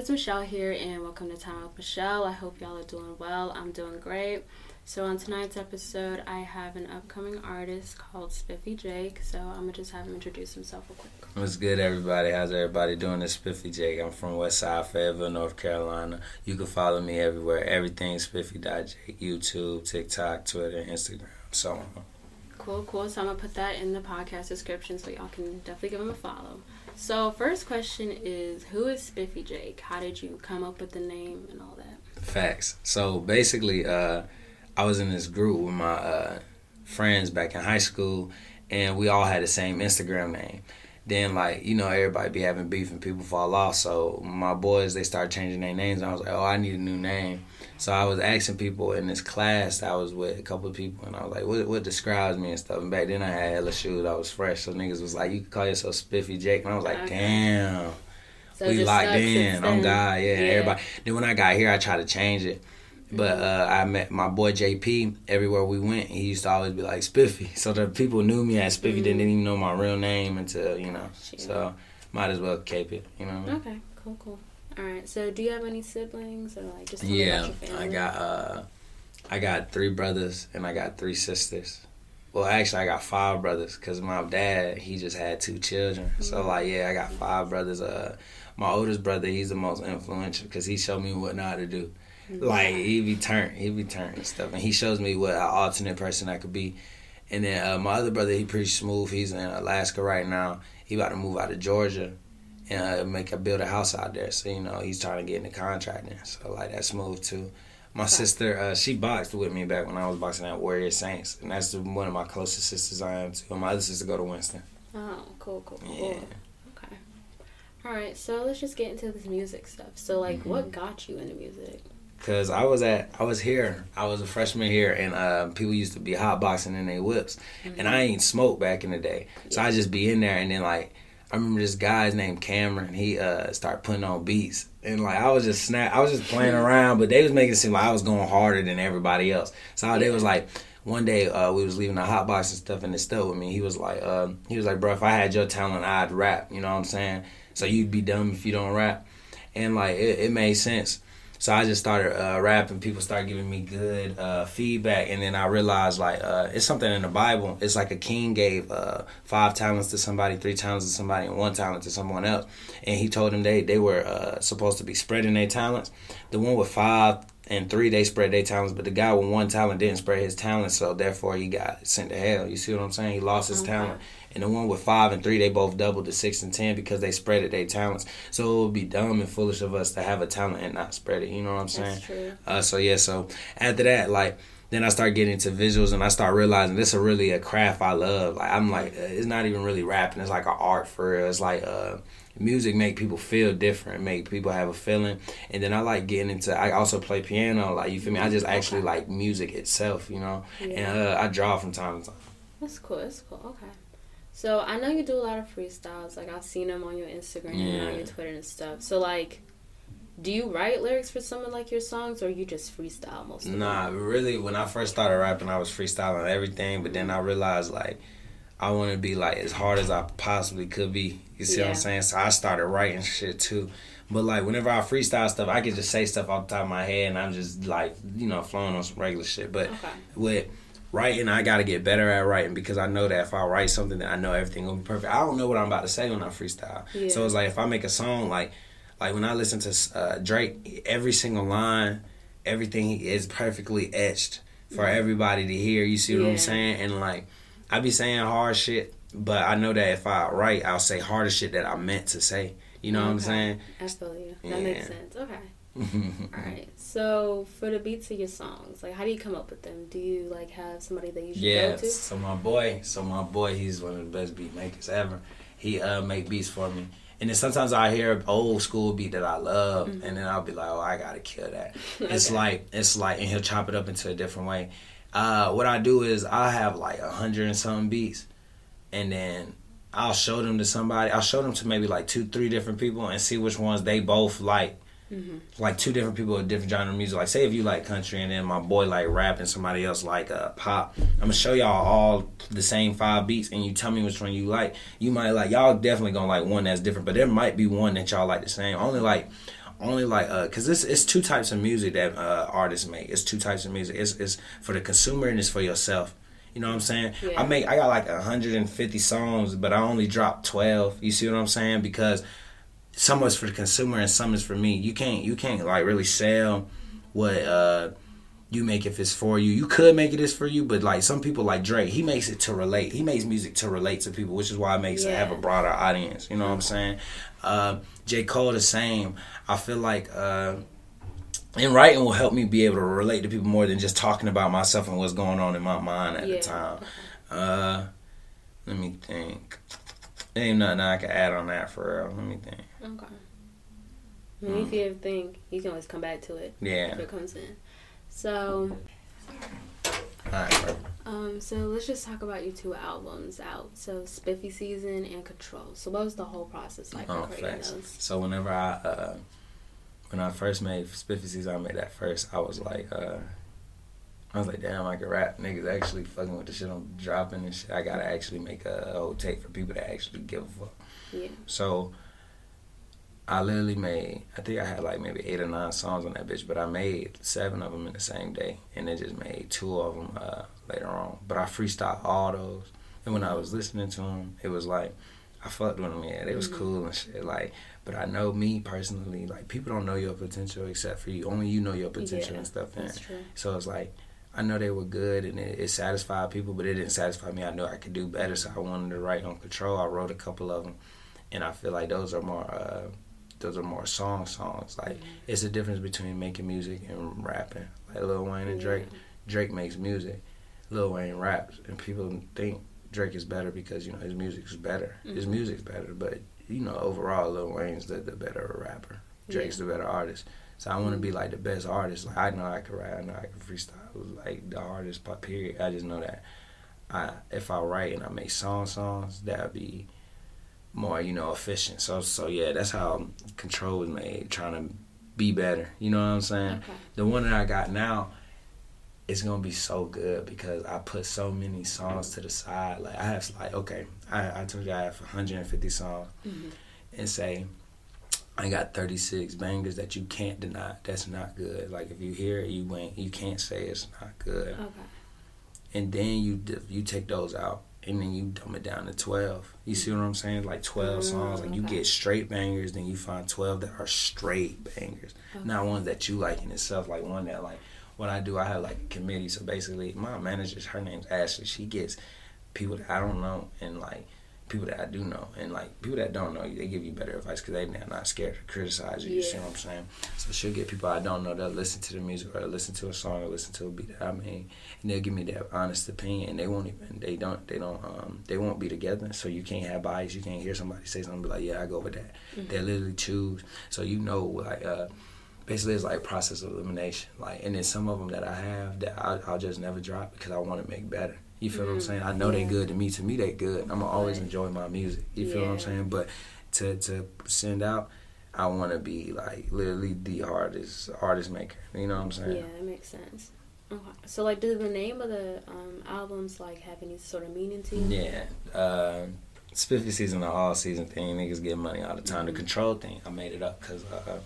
it's Michelle here, and welcome to Time with Michelle. I hope y'all are doing well. I'm doing great. So, on tonight's episode, I have an upcoming artist called Spiffy Jake. So, I'm gonna just have him introduce himself real quick. What's good, everybody? How's everybody doing? It's Spiffy Jake. I'm from Westside Fayetteville, North Carolina. You can follow me everywhere. Everything Spiffy.Jake, YouTube, TikTok, Twitter, Instagram, so on. Cool, cool. So, I'm gonna put that in the podcast description so y'all can definitely give him a follow. So, first question is Who is Spiffy Jake? How did you come up with the name and all that? Facts. So, basically, uh, I was in this group with my uh, friends back in high school, and we all had the same Instagram name. Then, like, you know, everybody be having beef and people fall off. So, my boys, they started changing their names, and I was like, oh, I need a new name. So I was asking people in this class I was with a couple of people, and I was like, "What what describes me and stuff?" And back then I had hella shoes. I was fresh, so niggas was like, "You can call yourself Spiffy Jake," and I was like, Okay. "Damn, So we locked in on. God." Yeah, everybody. Then when I got here, I tried to change it. But Mm-hmm. uh, I met my boy JP. Everywhere we went, he used to always be like Spiffy. So the people knew me as Spiffy. Didn't even know my real name until you know. Shit. So might as well keep it. You know. What I mean? Okay, cool, cool. All right. So, do you have any siblings or like just Yeah, about your family? I got uh, I got three brothers and I got three sisters. Well, actually, I got five brothers because my dad he just had two children. So like, yeah, I got five brothers. Uh, my oldest brother he's the most influential because he showed me what not to do. Like he be turned, he be turned and stuff, and he shows me what an alternate person I could be. And then uh, my other brother, he pretty smooth. He's in Alaska right now. He about to move out of Georgia and uh, make a build a house out there. So you know he's trying to get into contracting. So like that's smooth too. My sister, uh, she boxed with me back when I was boxing at Warrior Saints, and that's the, one of my closest sisters I am too. And my other sister go to Winston. Oh, cool, cool, cool. Yeah. Okay. All right. So let's just get into this music stuff. So, like, Mm-hmm. what got you into music? Cause I was at, I was here, I was a freshman here, and uh, people used to be hot boxing in their whips, and I ain't smoked back in the day, so I just be in there, and then like I remember this guy's named Cameron, he uh started putting on beats, and like I was just snap, I was just playing around, but they was making it seem like I was going harder than everybody else, so they was like. One day uh, we was leaving the hot box and stuff in the store with me. He was like, uh, he was like, bro, if I had your talent, I'd rap. You know what I'm saying? So you'd be dumb if you don't rap. And like it, it made sense. So I just started uh, rapping. People started giving me good uh, feedback, and then I realized like uh, it's something in the Bible. It's like a king gave uh, five talents to somebody, three talents to somebody, and one talent to someone else. And he told them they they were uh, supposed to be spreading their talents. The one with five and three they spread their talents, but the guy with one talent didn't spread his talent, so therefore he got sent to hell. You see what I'm saying? He lost his Okay. talent. And the one with five and three, they both doubled to six and ten because they spread it their talents. So it would be dumb and foolish of us to have a talent and not spread it. You know what I'm saying? That's true. Uh, so yeah, so after that, like then I start getting into visuals and I start realizing this is really a craft I love. Like I'm like, uh, it's not even really rapping. It's like an art for real. It's like uh, music make people feel different, make people have a feeling. And then I like getting into. I also play piano. Like you feel me? I just actually like music itself. You know, and uh, I draw from time to time. That's cool. That's cool. Okay. So I know you do a lot of freestyles. Like I've seen them on your Instagram and on your Twitter and stuff. So like, do you write lyrics for some of like your songs, or you just freestyle most of Nah, them? really, when I first started rapping, I was freestyling everything, but then I realized like I want to be like as hard as I possibly could be. You see what I'm saying? So I started writing shit too. But like whenever I freestyle stuff, I can just say stuff off the top of my head, and I'm just like you know flowing on some regular shit. But Okay. with writing, I got to get better at writing because I know that if I write something, that I know everything gonna be perfect. I don't know what I'm about to say when I freestyle. Yeah. So it's like if I make a song, like like when I listen to uh, Drake, every single line, everything is perfectly etched for everybody to hear. You see what Yeah. I'm saying? And like I be saying hard shit, but I know that if I write, I'll say harder shit that I meant to say. You know what I'm saying? You. That makes sense. Okay. All right. So for the beats of your songs, like how do you come up with them? Do you like have somebody that you should Yeah. go to? So my boy, so my boy, he's one of the best beat makers ever. He uh make beats for me. And then sometimes I hear an old school beat that I love, and then I'll be like, "Oh, I gotta kill that." It's like it's like, and he'll chop it up into a different way. Uh, what I do is I have like a hundred and something beats, and then I'll show them to somebody. I'll show them to maybe like two, three different people, and see which ones they both like. Like two different people with different genre of music. Like say if you like country, and then my boy like rap, and somebody else like uh, pop. I'm gonna show y'all all the same five beats, and you tell me which one you like. You might like y'all definitely gonna like one that's different, but there might be one that y'all like the same. Only like only like uh because it's it's two types of music that uh artists make it's two types of music it's it's for the consumer and it's for yourself you know what i'm saying Yeah. i make i got like 150 songs but i only dropped 12 you see what i'm saying because some is for the consumer and some is for me you can't you can't like really sell what uh you make if it's for you. You could make it is for you, but like some people like Drake, he makes it to relate. He makes music to relate to people, which is why it makes it have a broader audience. You know what I'm saying? Uh, J. Cole the same. I feel like uh, and writing will help me be able to relate to people more than just talking about myself and what's going on in my mind at Yeah. the time. Uh, let me think. There ain't nothing I can add on that for real. Let me think. Okay. I mean, if you ever think, you can always come back to it Yeah. if it comes in. So, Alright, um, so let's just talk about your two albums out. So, Spiffy Season and Control. So, what was the whole process like Oh, for creating facts. those? So whenever I uh when I first made Spiffy Season, I made that first, I was like, uh I was like, damn, I can rap. Niggas actually fucking with the shit I'm dropping and shit. I gotta actually make a, a whole tape for people to actually give a fuck. Yeah. So I literally made, I think I had like maybe eight or nine songs on that bitch, but I made seven of them in the same day, and then just made two of them uh, later on. But I freestyled all those, and when I was listening to them, it was like I fucked with them. Yeah, it was Mhm. cool and shit. Like, but I know me personally, like people don't know your potential except for you. Only you know your potential Yeah, and stuff. And That's true. so it's like I know they were good and it, it satisfied people, but it didn't satisfy me. I knew I could do better, so I wanted to write on control. I wrote a couple of them, and I feel like those are more uh, those are more song songs. Like Mhm. it's the difference between making music and rapping. Like Lil Wayne and Yeah. Drake. Drake makes music, Lil Wayne raps, and people think Drake is better because you know his music's better. His Mhm. music's better, but you know overall Lil Wayne's the, the better rapper. Drake's the better artist. So I want to be like the best artist. Like I know I can write, I know I can freestyle. Like the hardest but period. I just know that I if I write and I make song songs, that'd be more you know efficient. So so yeah, that's how Control was made. Trying to be better. You know what I'm saying? Okay. The one that I got now, it's gonna be so good because I put so many songs to the side. Like I have like okay, I, I told you I have 150 songs Mhm. and say I got 36 bangers that you can't deny. That's not good. Like if you hear it, you ain't you can't say it's not good. Okay. And then you you take those out and then you dumb it down to 12. You see what I'm saying? Like 12 Mm, songs. Like you okay. get straight bangers, then you find 12 that are straight bangers. Okay. Not ones that you like in itself. Like one that like what I do, I have like a committee. So basically, my manager, her name's Ashley. She gets people that I don't know and like people that I do know, and like people that don't know you, they give you better advice because they're not scared to criticize you. You see what I'm saying? So she'll get people I don't know that listen to the music or listen to a song or listen to a beat that I made, and they'll give me that honest opinion. And they won't even they don't they don't um they won't be together. So you can't have bias. You can't hear somebody say something be like, yeah, I go with that. Mhm. They literally choose. So you know like uh basically it's like process of elimination. Like, and then some of them that I have that I, I'll just never drop because I want to make better. You feel what I'm Mm, saying? I know they yeah. good to me. To me, they good. I'm gonna always enjoy my music. You feel what I'm saying? But to to send out, I want to be like literally the artist, artist maker. You know what I'm saying? Yeah, that makes sense. Okay. So, like, does the name of the um, albums like have any sort of meaning to you? Yeah. Uh, Spiffy season, the all season thing, niggas get money all the time. The Mhm. control thing, I made it up because uh,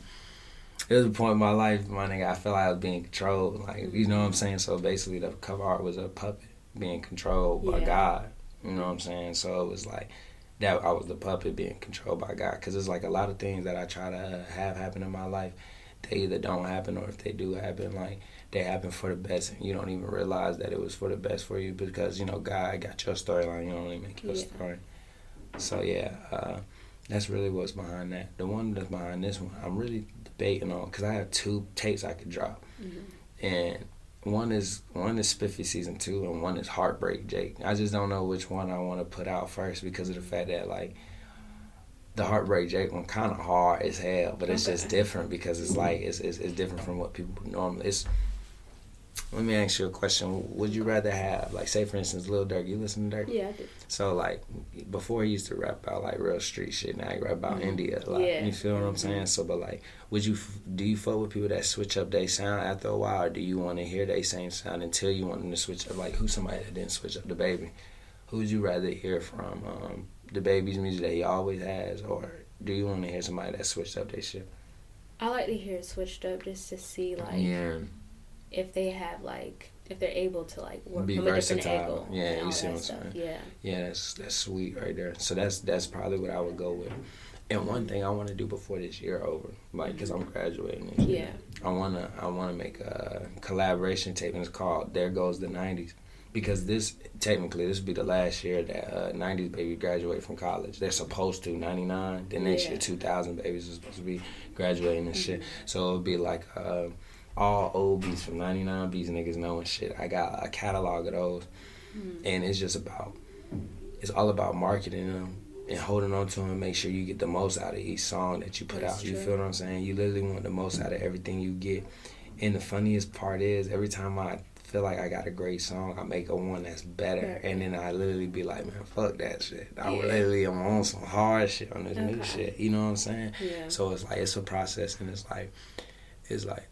it was a point in my life, my nigga, I felt like I was being controlled. Like, you know what I'm saying? So basically, the cover art was a puppet being controlled by Yeah. God. You know what I'm saying? So it was like that. I was the puppet being controlled by God. Because it's like a lot of things that I try to have happen in my life. They either don't happen or if they do happen, like they happen for the best, and you don't even realize that it was for the best for you because you know God got your storyline. You only make your Yeah. story. So yeah, uh, that's really what's behind that. The one that's behind this one, I'm really debating on because I have two tapes I could drop, Mhm. and one is one is Spiffy season two, and one is Heartbreak Jake. I just don't know which one I want to put out first because of the fact that like the Heartbreak Jake one kind of hard as hell, but it's just different because it's like it's, it's it's different from what people normally. It's let me ask you a question. Would you rather have like say for instance, Lil Durk? You listen to Durk? Yeah, I do. So like before he used to rap about like real street shit. Now he rap about Mhm. India a lot. Yeah. You feel what I'm Mhm. saying? So but like, would you do you fuck with people that switch up their sound after a while, or do you want to hear their same sound until you want them to switch up? Like who's somebody that didn't switch up the baby? Who would you rather hear from? Um, the baby's music that he always has, or do you want to hear somebody that switched up their shit? I like to hear it switched up just to see like yeah, if they have like if they're able to like work Be from a different versatile. angle. Yeah, you see what I'm saying. Yeah. yeah, that's that's sweet right there. So that's that's probably what I would go with. And one thing I want to do before this year over, like, because I'm graduating. Next Yeah. I wanna I wanna make a collaboration tape, and it's called "There Goes the '90s," because this technically this will be the last year that uh, '90s baby graduate from college. They're supposed to '99. Then next Yeah. year 2000 babies are supposed to be graduating and shit. So it'll be like uh, all old beats from '99 beats niggas knowing shit. I got a catalog of those, Mm. and it's just about it's all about marketing them and holding on to them and make sure you get the most out of each song that you put That's out. You feel what I'm saying? You literally want the most out of everything you get. And the funniest part is every time I feel like I got a great song, I make a one that's better. Better. And then I literally be like, man, fuck that shit. I Yeah. literally am on some hard shit on this new shit. You know what I'm saying? Yeah. So it's like it's a process and it's like it's like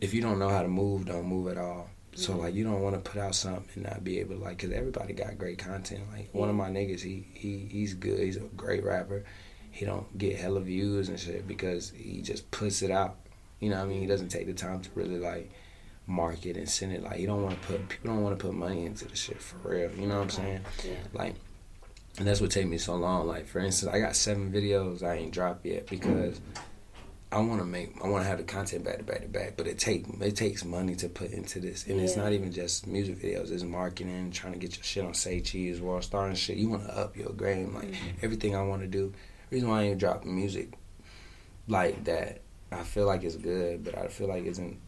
if you don't know how to move, don't move at all. So like you don't want to put out something and not be able to like, cause everybody got great content. Like one of my niggas, he he he's good. He's a great rapper. He don't get hella views and shit because he just puts it out. You know what I mean? He doesn't take the time to really like market and send it. Like you don't want to put people don't want to put money into the shit for real. You know what I'm saying? Yeah. Like, and that's what take me so long. Like for instance, I got seven videos I ain't dropped yet because I want to make I want to have the content back to back to back. But it take it takes money to put into this, and it's not even just music videos. It's marketing, trying to get your shit on Say Cheese, World Star and shit. You want to up your game. Like Mhm. everything I want to do. Reason why I ain't dropping music like that, I feel like it's good, but I feel like isn't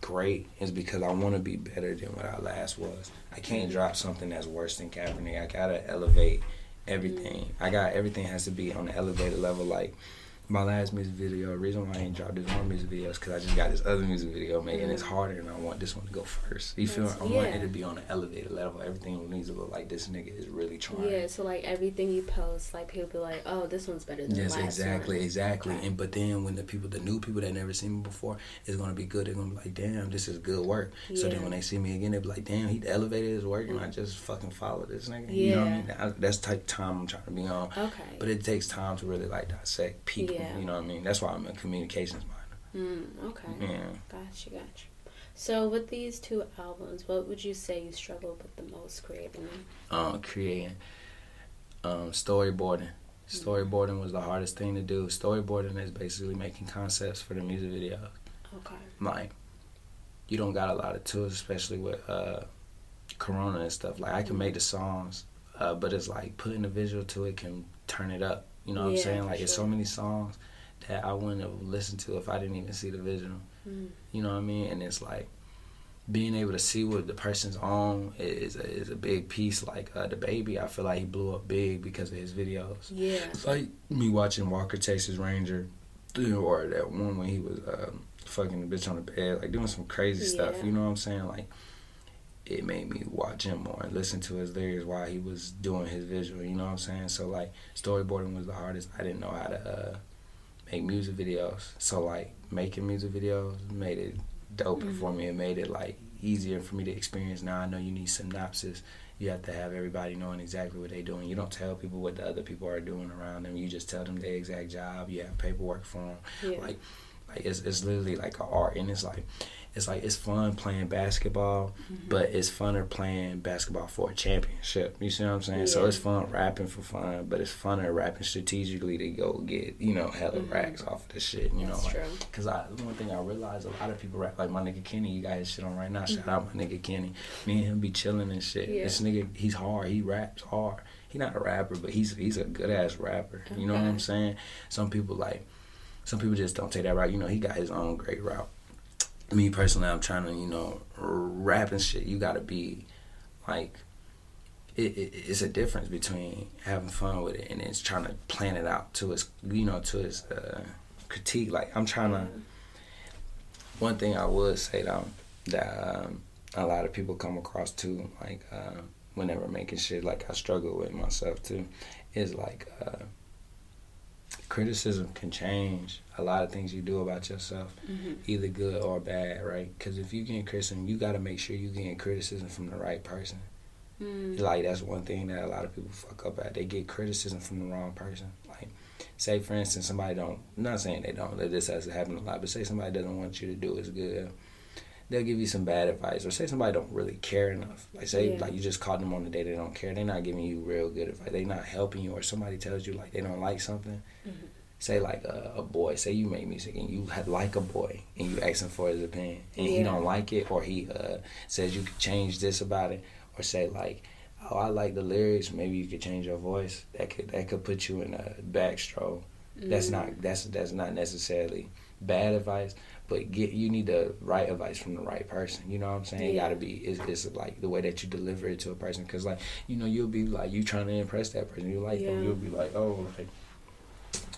great is because I want to be better than what I last was. I can't Mhm. drop something that's worse than Kaepernick. I gotta elevate everything. I got everything has to be on the elevated level. Like my last music video, the reason why I ain't dropped this more music video is because I just got this other music video made and it's Mhm. harder and I want this one to go first. You feel? I want it to be on an elevated level. Everything needs to look like this nigga is really trying. Yeah, so like everything you post, like people be like, "Oh, this one's better than Yes, exactly, one." exactly. And but then when the people, the new people that never seen me before, is gonna be good. They're gonna be like, "Damn, this is good work." Yeah. So then when they see me again, they be like, "Damn, he elevated his work, and I just fucking followed this nigga." Yeah. You know what I mean? I, that's the type of time I'm trying to be on. Okay. But it takes time to really like dissect people. Yeah. You know what I mean? That's why I'm a communications minor. Mm, okay. Yeah. Gotcha, gotcha. So with these two albums, what would you say you struggled with the most creating? Um, creating, um, storyboarding. Storyboarding was the hardest thing to do. Storyboarding is basically making concepts for the music video. Okay. like you don't got a lot of tools, especially with uh Corona and stuff. Like I can make the songs, uh, but it's like putting the visual to it can turn it up. You know what Yeah, I'm saying? for Like it's so many songs that I wouldn't have listened to if I didn't even see the visual. Mm. You know what I mean? And it's like being able to see what the person's on is a, is a big piece. Like uh, the baby, I feel like he blew up big because of his videos. Yeah. It's like me watching Walker Texas Ranger, you or that one when he was um, fucking the bitch on the bed, like doing some crazy stuff. You know what I'm saying? Like it made me watch him more and listen to his lyrics while he was doing his visual. You know what I'm saying? So like storyboarding was the hardest. I didn't know how to uh, make music videos. So like making music videos made it doper Mhm. for me. It made it like easier for me to experience. Now I know you need synopsis. You have to have everybody knowing exactly what they're doing. You don't tell people what the other people are doing around them. You just tell them their exact job. You have paperwork for them. Yeah. Like, like it's it's literally like an art, and it's like, it's like it's fun playing basketball, Mhm. but it's funner playing basketball for a championship. You see what I'm saying? So it's fun rapping for fun, but it's funner rapping strategically to go get you know hella Mhm. racks off of this shit. You That's know, like, true. Cause I one thing I realized a lot of people rap like my nigga Kenny. You guys shit on right now. Shout out my nigga Kenny. Me and him be chilling and shit. Mm-hmm. Yeah. This nigga, he's hard. He raps hard. He not a rapper, but he's he's a good ass rapper. You know what I'm saying? Some people like, some people just don't take that route. You know, he got his own great route. Me personally, I'm trying to you know rap and shit. You got to be like. It, it, it's a difference between having fun with it and it's trying to plan it out to its you know to its uh, critique. Like I'm trying to one thing I would say though that um, a lot of people come across too, like uh, whenever making shit, like I struggle with myself too, is like uh, criticism can change a lot of things you do about yourself, Mhm. either good or bad, right? Because if you get criticism, you got to make sure you getting criticism from the right person. Mm. Like that's one thing that a lot of people fuck up at. They get criticism from the wrong person. Like say for instance somebody don't I'm not saying they don't that this has to happen a lot but say somebody doesn't want you to do as good they'll give you some bad advice or say somebody don't really care enough like say Yeah. like you just caught them on the day they don't care they're not giving you real good advice they're not helping you or somebody tells you like they don't like something Mhm. say like a, a boy say you make music and you had like a boy and you ask him for his opinion and he don't like it or he uh, says you could change this about it or say like oh I like the lyrics maybe you could change your voice that could that could put you in a backstroke that's Mm. not that's that's not necessarily bad advice but get you need the right advice from the right person. You know what i'm saying? Yeah. gotta be it's, it's like the way that you deliver it to a person. Because like you know you'll be like you trying to impress that person. You like them. You'll be like oh like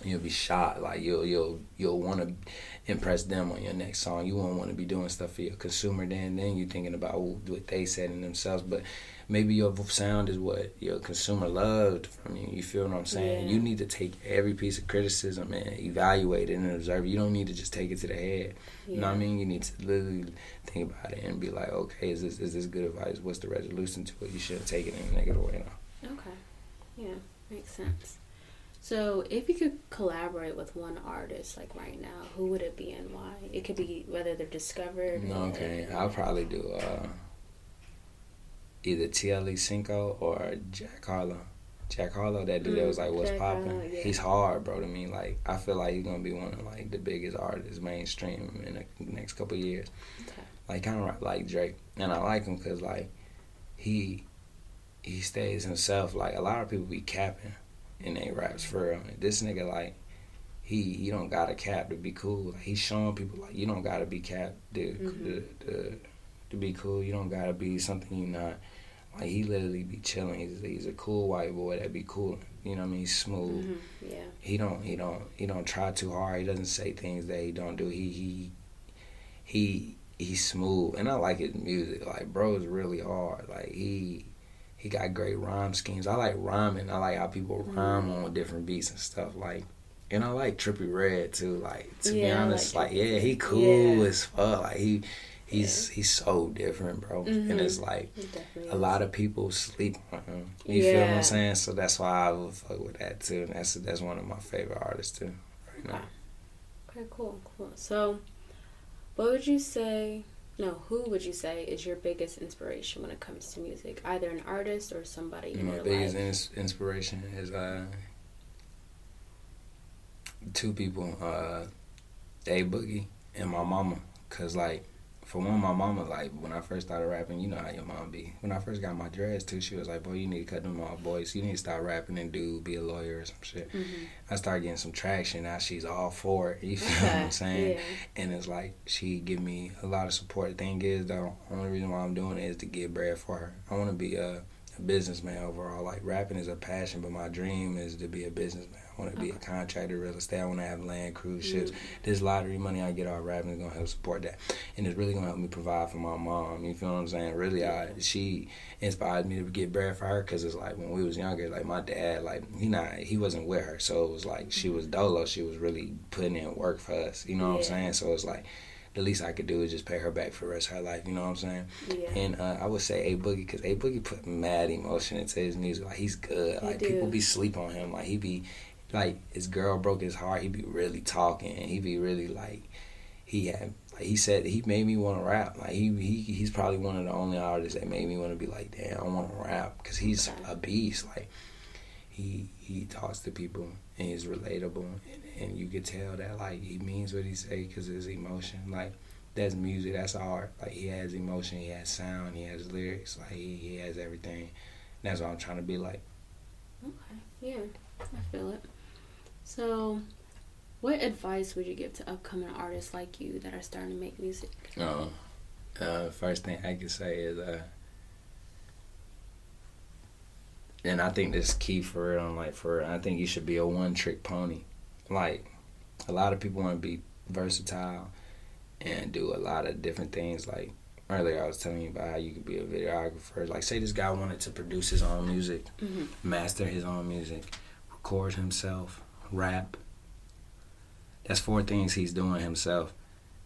you'll be shot like you'll you'll you'll want to impress them on your next song. You won't want to be doing stuff for your consumer. Then then you're thinking about what they said in themselves. But maybe your sound is what your consumer loved from you you feel what i'm saying Yeah. you need to take every piece of criticism and evaluate it and observe you don't need to just take it to the head you know what i mean you need to literally think about it and be like okay is this is this good advice what's the resolution to it you shouldn't take it in a negative way no. Okay. Yeah, makes sense. So, if you could collaborate with one artist, like right now, who would it be and why? It could be whether they're discovered. or- Okay, I'll probably do uh, either TLE Cinco or Jack Harlow. Jack Harlow, that dude that was like, "What's Mm, popping?" Yeah. He's hard, bro. To me, like, I feel like he's gonna be one of like the biggest artists mainstream in the next couple years. Okay. Like, kind of like Drake, and I like him because like he he stays himself. Like a lot of people be capping in they raps for real. This nigga like. He, he don't gotta cap to be cool. Like, he's showing people like you don't gotta be cap to, Mhm. to, to to be cool. You don't gotta be something you're not. Like he literally be chilling. He's he's a cool white boy that be cool. You know what I mean? He's smooth. Mhm, Yeah. He don't he don't he don't try too hard. He doesn't say things that he don't do. He he he he's smooth, and I like his music. Like bro is really hard. Like he he got great rhyme schemes. I like rhyming. I like how people rhyme Mhm. on different beats and stuff. Like. And I like Trippie Redd too. Like to be Yeah, I honest, like like, yeah, he cool Yeah. as fuck. Like he he's he's so different, bro. Mhm. And it's like a lot of people sleep on him. You feel what I'm saying? So that's why I would fuck with that too. And that's that's one of my favorite artists too. Right now. Okay, cool, cool. So, what would you say? No, who would you say is your biggest inspiration when it comes to music? Either an artist or somebody in My your biggest ins- inspiration is uh two people, uh A Boogie and my mama. Cause like for one, my mama like when I first started rapping, you know how your mom be. When I first got my dreads too, she was like, "Boy, you need to cut them off, boys. You need to start rapping and do be a lawyer or some shit." Mhm. I started getting some traction. Now she's all for it. You feel what I'm saying? Yeah. and it's like she give me a lot of support. The thing is, though, the only reason why I'm doing it is to get bread for her. I want to be a, a businessman overall. Like rapping is a passion, but my dream is to be a businessman. I want to be a contractor, real estate. I want to have land, cruise ships. Mm. This lottery money I get off rapping is gonna help support that, and it's really gonna help me provide for my mom. You feel what I'm saying? Really, I she inspired me to get bread for her because it's like when we was younger, like my dad, like he not he wasn't with her, so it was like she was dolo. She was really putting in work for us. You know what I'm saying? So it's like the least I could do is just pay her back for the rest of her life. You know what I'm saying? Yeah. And uh, I would say A Boogie because A Boogie put mad emotion into his music. Like he's good. He like do. people be sleep on him. Like he be like his girl broke his heart. he'd be really talking. And he be really like he had. Like he said, he made me want to rap. Like he, he he's probably one of the only artists that made me want to be like, damn, I want to rap because he's a beast. Like he he talks to people and he's relatable, and, and you could tell that like he means what he say because his emotion. Like that's music, that's art. Like he has emotion, he has sound, he has lyrics. Like he, he has everything. That's what I'm trying to be like. Okay. Yeah, I feel it. So, what advice would you give to upcoming artists like you that are starting to make music? Uh, uh, first thing I can say is, uh, and I think this is key for real. I'm like, for real, I think you should be a one trick pony. Like, a lot of people want to be versatile and do a lot of different things. Like, earlier I was telling you about how you could be a videographer. Like, say this guy wanted to produce his own music, Mm-hmm. master his own music, record himself, rap. That's four things he's doing himself,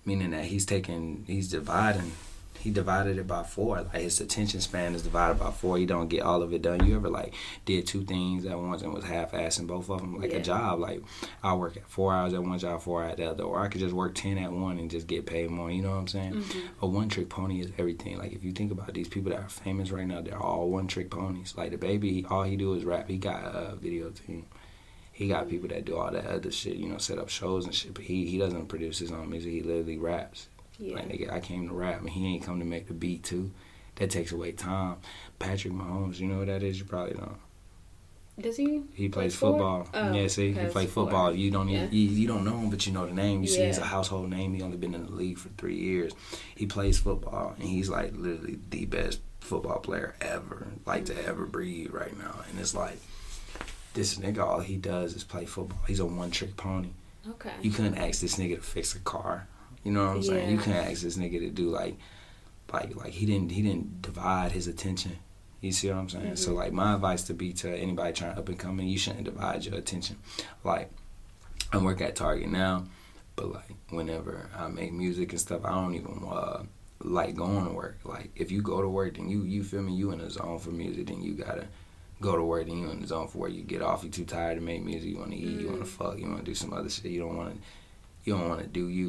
meaning that he's taking, he's dividing he divided it by four. Like his attention span is divided by four. He don't get all of it done. You ever like did two things at once and was half assing both of them like Yeah. a job? Like I work at four hours at one job, four at the other, or I could just work ten at one and just get paid more. You know what I'm saying? Mm-hmm. A one trick pony is everything. Like if you think about these people that are famous right now, they're all one trick ponies. Like the baby, all he do is rap. He got a video team. He got people that do all that other shit, you know, set up shows and shit. But he he doesn't produce his own music. He literally raps. Yeah. Like nigga, I came to rap, and he ain't come to make the beat too. That takes away time. Patrick Mahomes, you know what that is? You probably don't. Does he? He plays football. Oh, yeah, see, he plays football. You don't Yeah. you, you don't know him, but you know the name. You see, he's a household name. He only been in the league for three years. He plays football, and he's like literally the best football player ever, like to ever breathe right now. And it's like this nigga, all he does is play football. He's a one trick pony. Okay. You couldn't ask this nigga to fix a car. You know what I'm saying? You Yeah. couldn't ask this nigga to do like, like, like he didn't he didn't divide his attention. You see what I'm saying? So Mhm. like my advice to be to anybody trying up and coming, you shouldn't divide your attention. Like I work at Target now, but like whenever I make music and stuff, I don't even uh, like going to work. Like if you go to work, then you you feel me, you in the zone for music, then you gotta go to work, then you in the zone for where you get off. You too tired to make music. You want to eat. You want Mm. to fuck. You want to do some other shit. You don't want to. You don't want to do you.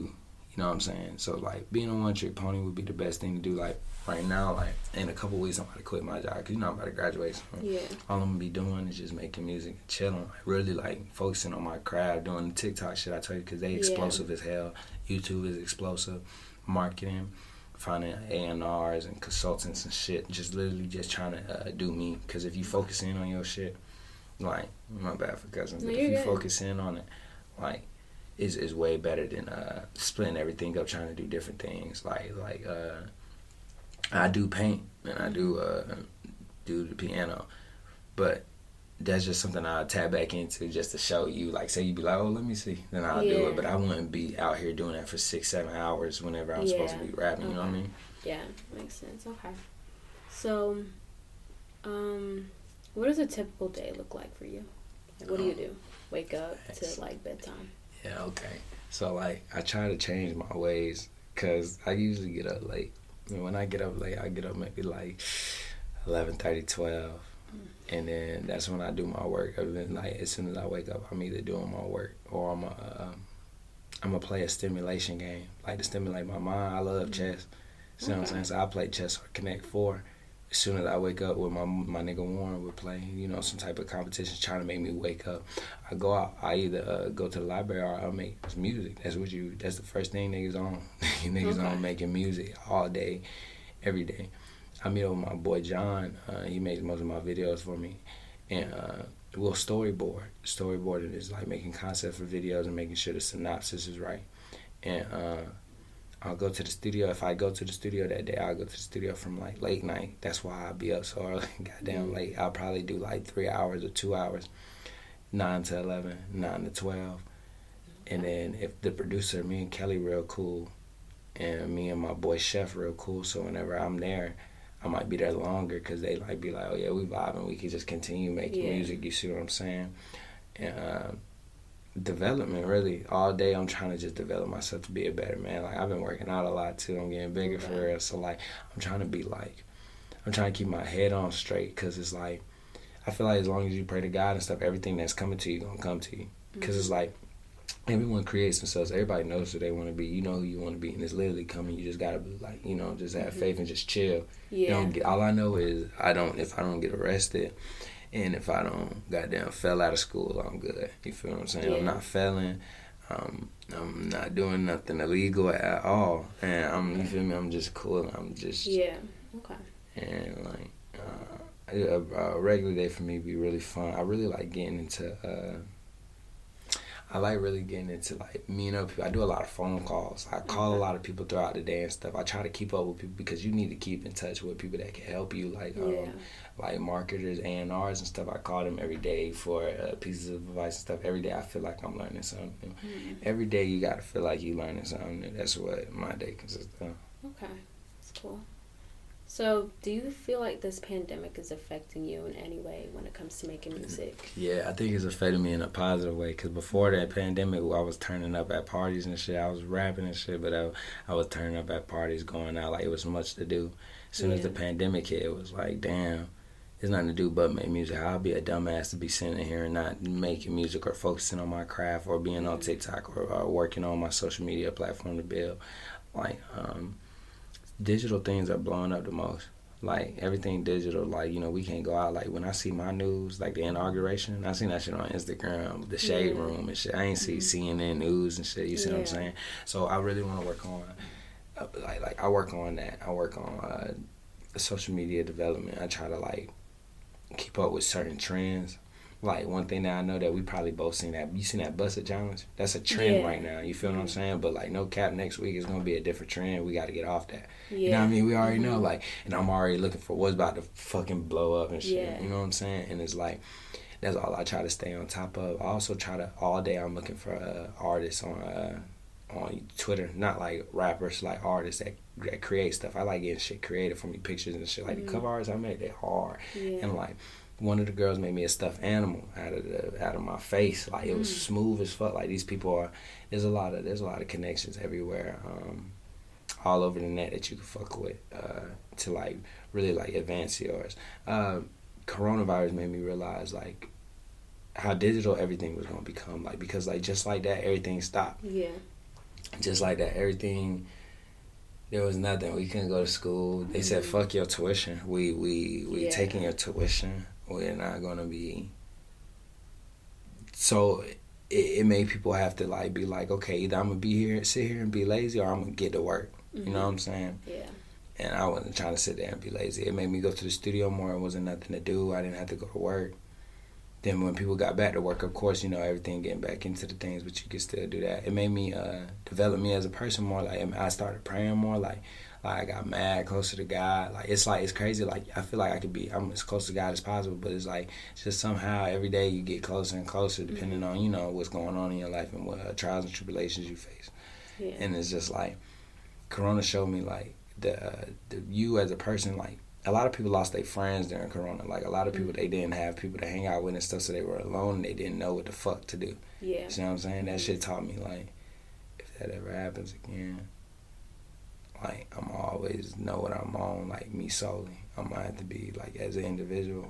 You know what I'm saying? So like being a one trick pony would be the best thing to do. Like right now, like in a couple weeks, I'm about to quit my job because you know I'm about to graduate. So Yeah. all I'm gonna be doing is just making music, and chilling, like really like focusing on my craft, doing the TikTok shit. I tell you, because they Yeah. explosive as hell. YouTube is explosive, marketing, finding A and R's and consultants and shit. Just literally just trying to uh, do me. Because if you focus in on your shit, like my bad for cousin, but if you focus in on it, like is is way better than uh, splitting everything up trying to do different things. Like like uh, I do paint and I do uh, do the piano, but that's just something I'll tap back into just to show you. Like, say you'd be like, oh, let me see, then I'll do it. But I wouldn't be out here doing that for six, seven hours whenever I'm supposed to be rapping. You know what I mean? Yeah. Makes sense. Okay. So, um, what does a typical day look like for you? Like, what do you do? Wake up Thanks. to like bedtime. Yeah, okay. So like I try to change my ways because I usually get up late. And when I get up late, I get up maybe like 11, 30, 12. And then that's when I do my work. And then like as soon as I wake up, I'm either doing my work or I'm a, um, I'm gonna play a stimulation game, like to stimulate my mind. I love chess. See what I'm saying? So I play chess or Connect Four. As soon as I wake up with my my nigga Warren, we're playing, you know, some type of competition, trying to make me wake up. I go out. I either uh, go to the library or I make music. That's what you. That's the first thing niggas on. niggas Okay. on making music all day, every day. I meet up with my boy John. Uh, he makes most of my videos for me, and uh, we'll storyboard. Storyboarding is like making concept for videos and making sure the synopsis is right. And uh, I'll go to the studio. If I go to the studio that day, I'll go to the studio from like late night. That's why I'll be up so early, goddamn Mm. late. I'll probably do like three hours or two hours, nine to eleven, nine to twelve. And then if the producer, me and Kelly, real cool, and me and my boy Chef, real cool. So whenever I'm there, I might be there longer because they like be like, oh yeah, we vibing. We can just continue making Yeah. music. You see what I'm saying? And uh, development, really, all day I'm trying to just develop myself to be a better man. Like I've been working out a lot too. I'm getting bigger for Okay. real. So like I'm trying to be like, I'm trying to keep my head on straight because it's like, I feel like as long as you pray to God and stuff, everything that's coming to you gonna come to you. Because it's like everyone creates themselves. Everybody knows who they want to be. You know who you want to be, and it's literally coming. You just gotta be like, you know, just have Mhm. faith and just chill. Yeah. don't get, all I know is I don't if I don't get arrested and if I don't goddamn fell out of school, I'm good. You feel what I'm saying? Yeah. I'm not failing. Um, I'm not doing nothing illegal at all, and I'm you feel me? I'm just cool. I'm just Yeah. Okay. and like uh, a, a regular day for me be really fun. I really like getting into. Uh, I like really getting into like meeting up people. I do a lot of phone calls. I call a lot of people throughout the day and stuff. I try to keep up with people because you need to keep in touch with people that can help you, like um, Yeah. like marketers, and R's and stuff. I call them every day for uh, pieces of advice and stuff. Every day I feel like I'm learning something. Mhm. Every day you gotta feel like you learning something. new. That's what my day consists of. Okay. That's cool. So, do you feel like this pandemic is affecting you in any way when it comes to making music? Yeah, I think it's affected me in a positive way. Cause before that pandemic, I was turning up at parties and shit. I was rapping and shit, but I, I was turning up at parties, going out like it was much to do. As soon yeah. as the pandemic hit, it was like, damn, there's nothing to do but make music. I'll be a dumbass to be sitting here and not making music or focusing on my craft or being on TikTok or, or working on my social media platform to build. Like, um, digital things are blowing up the most. Like everything digital, like you know, we can't go out. Like when I see my news, like the inauguration, I seen that shit on Instagram, the Shade yeah. Room and shit. I ain't see mm-hmm. CNN news and shit. You see yeah. what I'm saying? So I really want to work on, uh, like, like I work on that. I work on uh, social media development. I try to like keep up with certain trends. Like one thing that I know that we probably both seen that you seen that Buss It challenge. That's a trend yeah. right now. You feel what I'm saying? But like no cap, next week is gonna be a different trend. We got to get off that. Yeah. You know what I mean? We already mm-hmm. know like, and I'm already looking for what's about to fucking blow up and shit. Yeah. You know what I'm saying? And it's like. That's all I try to stay on top of. I also try to all day. I'm looking for uh, artists on uh, on Twitter, not like rappers, like artists that, that create stuff. I like getting shit created for me, pictures and shit. Like mm-hmm. the cover arts I make, they hard. Yeah. And like one of the girls made me a stuffed animal out of the out of my face. Like it was mm. smooth as fuck. Like these people are. There's a lot of there's a lot of connections everywhere, um, all over the net that you can fuck with uh, to like really like advance yours. Uh, coronavirus made me realize like how digital everything was gonna become. Like because like just like that everything stopped. Yeah. Just like that everything there was nothing. We couldn't go to school. They said, mm. "Fuck your tuition. We we we yeah. taking your tuition we're not gonna be so it, it made people have to like be like okay either i'm gonna be here sit here and be lazy or i'm gonna get to work. Mm-hmm. you know what i'm saying? Yeah. And i wasn't trying to sit there and be lazy. It made me go to the studio more. It wasn't nothing to do. I didn't have to go to work. Then when people got back to work of course you know everything getting back into the things but you can still do that. It made me uh develop me as a person more. Like i started praying more. Like I got mad closer to God. Like it's like it's crazy. Like I feel like I could be I'm as close to God as possible, but it's like just somehow every day you get closer and closer, depending mm-hmm. on you know what's going on in your life and what uh, trials and tribulations you face. Yeah. And it's just like Corona showed me like the, uh, the you as a person like a lot of people lost their friends during Corona. Like a lot of people, mm-hmm. they didn't have people to hang out with and stuff, so they were alone. and They didn't know what the fuck to do. Yeah, you know what I'm saying? That mm-hmm. shit taught me like, if that ever happens again, like I'm always know what I'm on, like me solely. I'm gonna have to be like as an individual,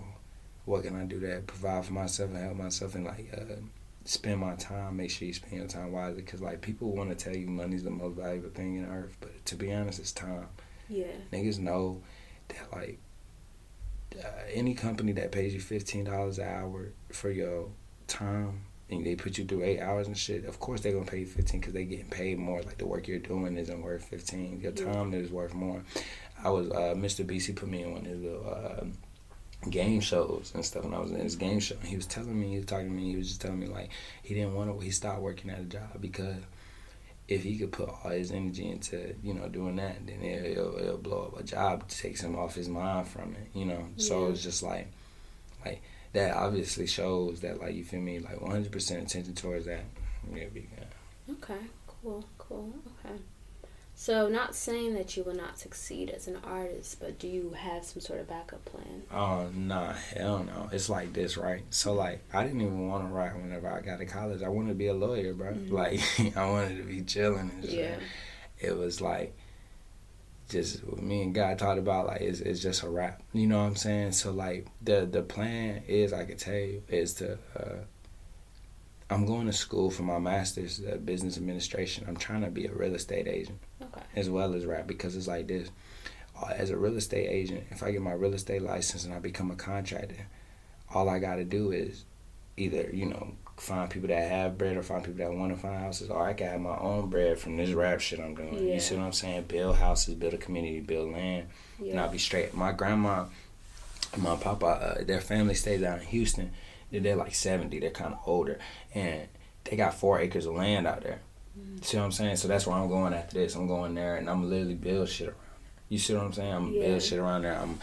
what can I do that provide for myself and help myself and like uh, spend my time. Make sure you spend your time wisely, cause like people want to tell you money's the most valuable thing in earth, but to be honest, it's time. Yeah, niggas know that like uh, any company that pays you fifteen dollars an hour for your time and they put you through eight hours and shit, of course they're gonna pay you fifteen because they getting paid more. Like the work you're doing isn't worth fifteen. Your time is worth more. I was uh, Mr. BC put me in one of his little uh, game shows and stuff, and I was in his game show. And he was telling me, he was talking to me, he was just telling me like he didn't want to. He stopped working at a job because if he could put all his energy into you know doing that, then it, it'll, it'll blow up. A job takes him off his mind from it, you know. So yeah. it's just like like that obviously shows that like you feel me? Like 100% attention towards that. Yeah be good. Okay cool cool okay. So not saying that you will not succeed as an artist but do you have some sort of backup plan? Oh nah hell no. It's like this right? So like i didn't even want to write whenever i got to college. I wanted to be a lawyer bro mm-hmm. like i wanted to be chilling and shit. yeah. It was like just me and God talked about like it's, it's just a rap. You know what I'm saying? So like the the plan is I could tell you is to uh, I'm going to school for my master's uh, business administration. I'm trying to be a real estate agent okay. as well as rap because it's like this. Uh, as a real estate agent, if I get my real estate license and I become a contractor, all I got to do is either you know find people that have bread or find people that want to find houses, or I can have my own bread from this rap shit I'm doing. Yeah. You see what I'm saying? Build houses, build a community, build land, yeah. and I'll be straight. My grandma, my papa, uh, their family stays down in Houston. They're like 70. They're kind of older, and they got four acres of land out there. Mm. See what I'm saying? So that's where I'm going after this. I'm going there, and I'm literally build shit around. You see what I'm saying? I'm yeah. build shit around there. I'm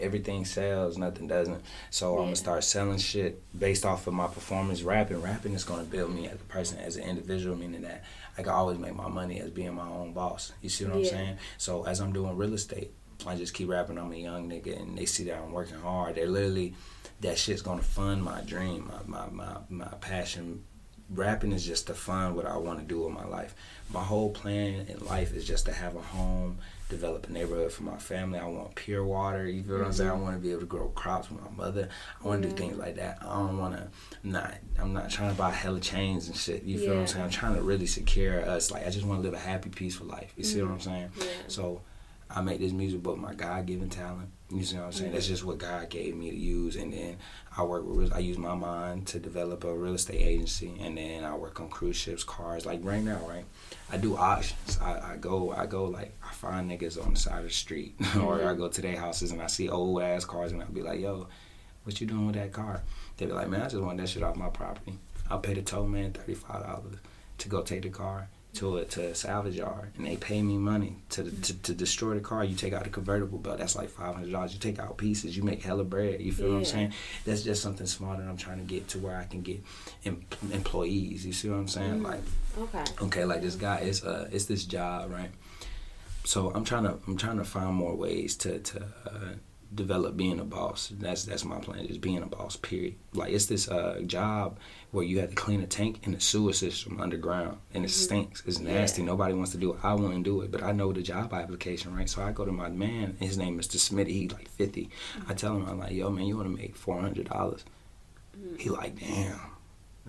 everything sells, nothing doesn't. So yeah. I'm gonna start selling shit based off of my performance. Rapping, rapping is gonna build me as a person, as an individual. Meaning that I can always make my money as being my own boss. You see what yeah. I'm saying? So as I'm doing real estate, I just keep rapping. I'm a young nigga, and they see that I'm working hard. They're literally that shit's gonna fund my dream, my my my, my passion. Rapping is just to fund what I want to do with my life. My whole plan in life is just to have a home, develop a neighborhood for my family. I want pure water. You feel what I'm saying? I mm-hmm. want to be able to grow crops with my mother. I want to do mm-hmm. things like that. I don't want to. Not. I'm not trying to buy hella chains and shit. You feel what I'm saying? I'm trying to really secure us. Like I just want to live a happy, peaceful life. You see what I'm mm-hmm. saying? Yeah. So I make this music, but my God given talent. You see what I'm saying? That's just what God gave me to use, and then I work with. I use my mind to develop a real estate agency, and then I work on cruise ships, cars. Like right now, right? I do auctions. I, I go, I go like I find niggas on the side of the street, or I mm-hmm. go to their houses and I see old ass cars, and I'll be like, "Yo, what you doing with that car?" They be like, "Man, I just want that shit off my property." I'll pay the tow man thirty five dollars to go take the car to a to a salvage yard, and they pay me money to to, to destroy the car. You take out the convertible belt, that's like five hundred dollars. You take out pieces, you make hella bread. You feel what I'm saying? That's just something small that I'm trying to get to where I can get em- employees. You see what I'm saying? Mm. Like Okay. okay, like this guy is uh it's this job, right? So I'm trying to I'm trying to find more ways to to uh, develop being a boss. That's that's my plan, just being a boss. Period. Like it's this uh job where you have to clean a tank in the sewer system underground, and it mm-hmm. stinks. It's nasty. Nobody wants to do it. I want to do it, but I know the job application, right? So I go to my man. His name is Mr. Smitty. He's like 50. I mm-hmm. tell him I'm like, yo man, you want to make four hundred dollars? Mm-hmm. He like, damn.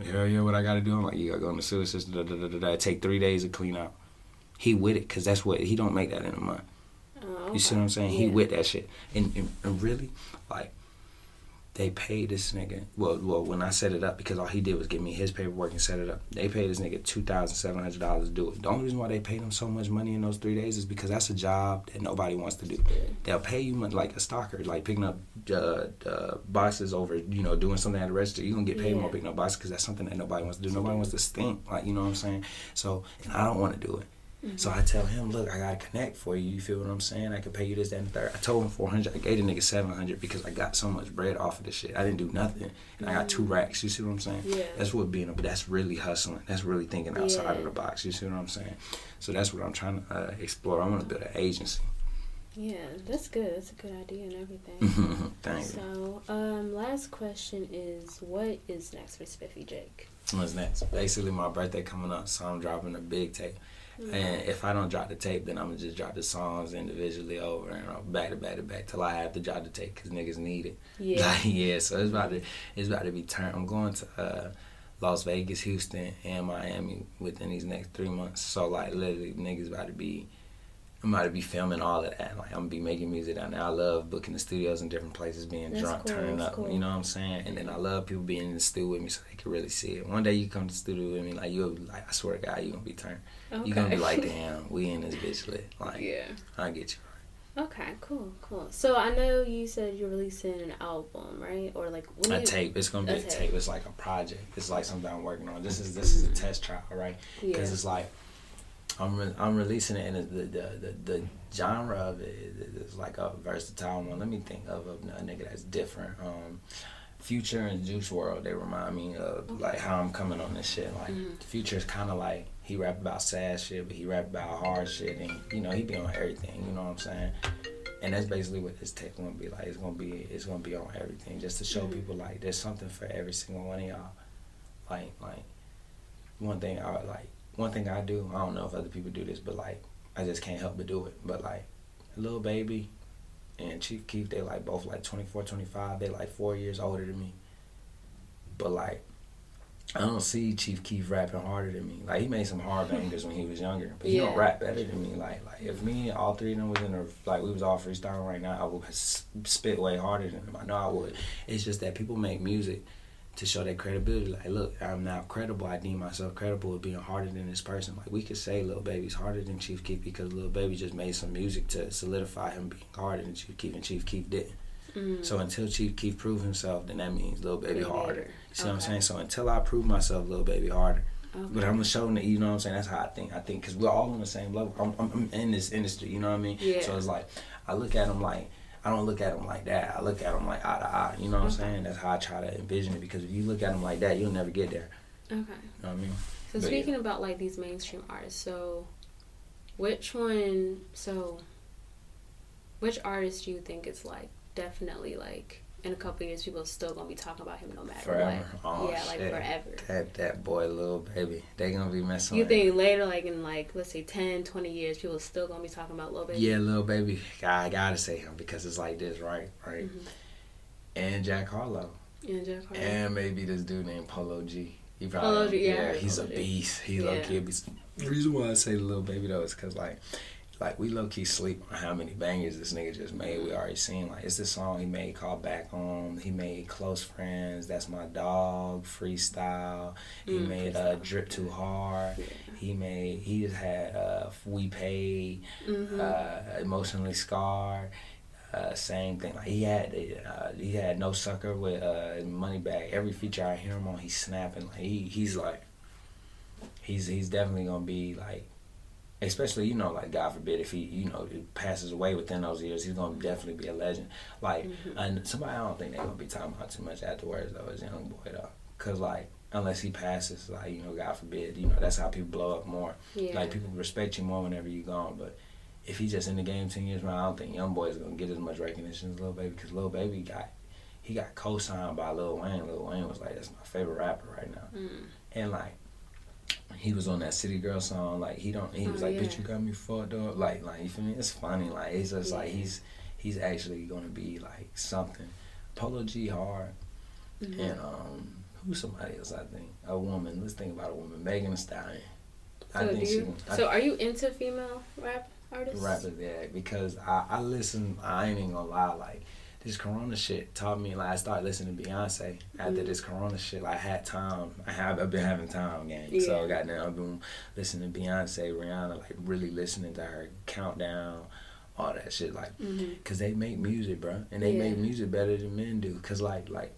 Hell yeah, what I gotta do? I'm like, you gotta go in the sewer system. Da, da, da, da, da. Take three days to clean out. He with it, cause that's what he don't make that in a month. Oh, You see what I'm saying? He Yeah. with that shit, and, and and really, like, they paid this nigga. Well, well, when I set it up, because all he did was give me his paperwork and set it up. They paid this nigga two thousand seven hundred dollars to do it. The only reason why they paid him so much money in those three days is because that's a job that nobody wants to do. They'll pay you like a stalker, like picking up uh, uh, boxes over, you know, doing something at the register. You're gonna get paid Yeah. more picking up boxes because that's something that nobody wants to do. Nobody wants to stink, like you know what I'm saying. So, and I don't want to do it. So I tell him, look, I gotta connect for you. You feel what I'm saying? I can pay you this, that, and the third. I told him 400. I gave the nigga 700 because I got so much bread off of this shit. I didn't do nothing, and I got two racks. You see what I'm saying? Yeah. That's what being, but that's really hustling. That's really thinking outside of the box. You see what I'm saying? So that's what I'm trying to uh, explore. I want to build an agency. Yeah, that's good. That's a good idea and everything. Thank you. So, um, last question is, what is next for Spiffy Jake? What's next? Basically, my birthday coming up, so I'm dropping a big tape. And if I don't drop the tape, then I'm gonna just drop the songs individually over and uh, back to back to back till I have to drop the tape because niggas need it. Yeah. Like, yeah. So it's about to it's about to be turned. I'm going to uh, Las Vegas, Houston, and Miami within these next three months. So like literally, niggas about to be. I'm about to be filming all of that. Like I'm gonna be making music down there. I love booking the studios in different places, being That's drunk, cool, turning up. cool. You know what I'm saying? And then I love people being in the studio with me so they can really see it. One day you come to the studio with me, like you'll be like, I swear to God, you gonna be turned. Okay. You gonna be like, damn, we in this bitch lit. Like, yeah. I get you. Okay, cool, cool. So I know you said you're releasing an album, right? Or like A you, tape. It's gonna be a a tape. tape. It's like a project. It's like something I'm working on. This is this mm-hmm. is a test trial, right? Yeah. Because it's like I'm re- I'm releasing it, and the the, the the genre of it is, is like a versatile one. Let me think of a, a nigga that's different. Um, Future and Juice WRLD, they remind me of like how I'm coming on this shit. Like Mhm. Future is kind of like he rap about sad shit, but he rap about hard shit, and you know he be on everything. You know what I'm saying? And that's basically what this tape gonna be like. It's gonna be it's gonna be on everything, just to show Mhm. people like there's something for every single one of y'all. Like like one thing I like one thing I do. I don't know if other people do this, but like I just can't help but do it. But like Lil Baby and Chief Keef, they like both like 24, 25. They like four years older than me. But like I don't see Chief Keef rapping harder than me. Like he made some hard bangers when he was younger, but he don't rap better than me. Like like if me and all three of them was in a like we was all freestyling right now, I would spit way harder than him. I know I would. It's just that people make music to show that credibility. Like, look, I'm now credible. I deem myself credible with being harder than this person. Like we could say Lil Baby's harder than Chief Keef because Lil Baby just made some music to solidify him being harder than Chief Keef, and Chief Keef didn't. Mm. So until Chief Keef prove himself, then that means Lil Baby Creator. harder. You see what I'm saying? So until I prove myself, Lil Baby harder. Okay. But I'm gonna show them that you know what I'm saying. That's how I think. I think because we're all on the same level. I'm, I'm, I'm in this industry. You know what I mean? Yeah. So it's like I look at them like I don't look at them like that. I look at them like eye to eye. You know what I'm saying? That's how I try to envision it. Because if you look at them like that, you'll never get there. okay. You know what I mean? So But, speaking about like these mainstream artists, so which one? So which artist do you think is like definitely like in a couple years people are still gonna be talking about him no matter Forever. what? Oh, yeah, like shit. forever. That that boy, Lil Baby, they gonna be messing. You with think later, like in like let's say 10, 20 years, people are still gonna be talking about Lil Baby? Yeah, Lil Baby. I gotta say him because it's like this, right? Right. Mhm. And Jack Harlow, And Jack Harlow. and maybe this dude named Polo G. He Polo G, yeah, I heard he's a Polo G. beast. He Yeah. low key a beast. The reason why I say Lil Baby though is because like, like we low key sleep on how many bangers this nigga just made. We already seen like it's this song he made called Back Home. He made Close Friends. That's my dog. Freestyle. He Mm, made uh, Drip Too Hard. Yeah. He made. He just had uh, We Paid. Mhm. uh, emotionally scarred. Uh, same thing. Like he had, uh, he had no sucker with uh, Moneybagg. Every feature I hear him on, he's snapping. Like he, he's like, he's he's definitely gonna be like, especially you know like God forbid if he you know passes away within those years, he's gonna definitely be a legend. Like Mhm. and somebody I don't think they're gonna be talking about too much afterwards though is young boy though, cause like unless he passes, like you know God forbid, you know that's how people blow up more. yeah. Like people respect you more whenever you're gone, but if he's just in the game ten years from now, I don't think Young Boy is gonna get as much recognition as Lil Baby because Lil Baby got he got co-signed by Lil Wayne. Lil Wayne was like, "That's my favorite rapper right now," Mm. and like he was on that City Girl song. Like he don't, he was Oh, like, yeah. "Bitch, you got me fucked up." Like, like you feel me? It's funny. Like it's just like he's he's actually gonna be like something. Polo G hard Mhm. and um who's somebody else? I think a woman. Let's think about a woman. Megan Thee Stallion. I So think do she. you? I So are you into female rap artists? rappers yeah because I, I listen I ain't even gonna lie like this corona shit taught me like I started listening to Beyonce after Mm. this corona shit like I had time I have I've been having time gang so Yeah. goddamn I've been listening to Beyonce Rihanna like really listening to her countdown all that shit like hmm cause they make music bro and they Yeah. make music better than men do cause like like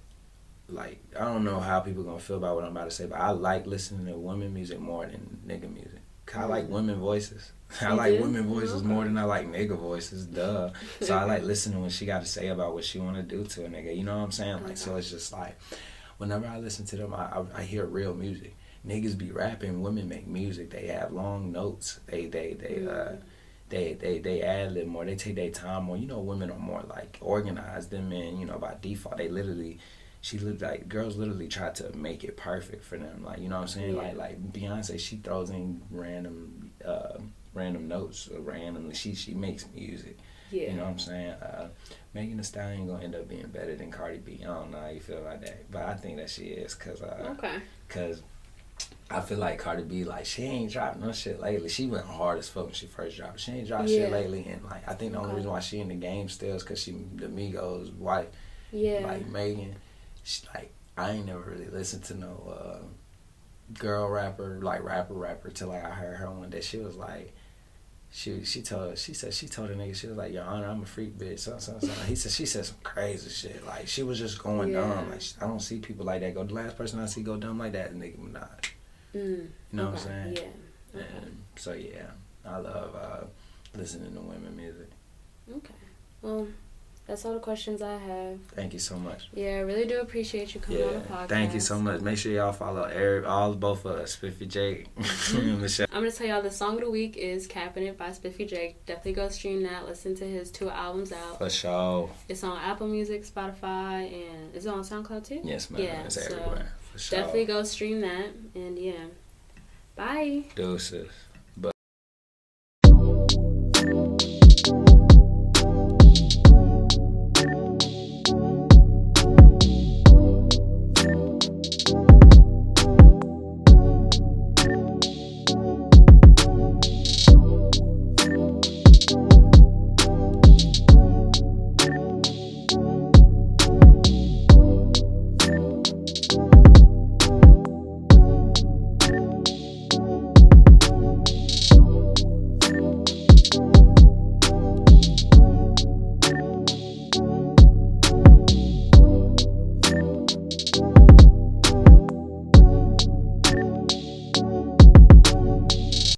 like I don't know how people gonna feel about what I'm about to say but I like listening to women music more than nigga music I like Mm. women voices I You like do? women voices Okay. more than I like nigga voices. Duh. So I like listening when she got to say about what she want to do to a nigga. You know what I'm saying? Like so, it's just like whenever I listen to them, I, I I hear real music. Niggas be rapping. Women make music. They have long notes. They they they uh Mm. they they they ad lib more. They take their time more. You know, women are more like organized than men. You know, by default, they literally. She lived like girls literally try to make it perfect for them. Like you know what I'm saying? Yeah. Like like Beyonce, she throws in random uh, random notes randomly. She she makes music. Yeah. You know what I'm saying? Uh, Megan Thee Stallion gonna end up being better than Cardi B. I don't know how you feel about that, but I think that she is because uh, Okay. cause I feel like Cardi B like she ain't dropped no shit lately. She went hard as fuck when she first dropped. She ain't dropped Yeah. shit lately, and like I think the only Okay. reason why she in the game still is cause she the Migos wife Yeah. like Megan. She, like I ain't never really listened to no uh, girl rapper like rapper rapper till like I heard her one day. She was like. She she told she said she told a nigga she was like your honor I'm a freak bitch so so so he said she said some crazy shit like she was just going Yeah. dumb like I don't see people like that go the last person I see go dumb like that Nicki Minaj Mm. you know what I'm saying Yeah. Okay. and so yeah I love uh, listening to women music Okay. Well, that's all the questions I have. thank you so much Yeah, I really do appreciate you coming on the podcast. thank you so much make sure y'all follow Eric all both of us Spiffy Jake Mm-hmm. Michelle I'm gonna tell y'all the song of the week is "Capping It" by Spiffy Jake. Definitely go stream that. Listen to his two albums out. for sure It's on Apple Music, Spotify, and is it on SoundCloud too? yes man Yeah, it's so everywhere for sure Definitely go stream that. And yeah, bye. deuces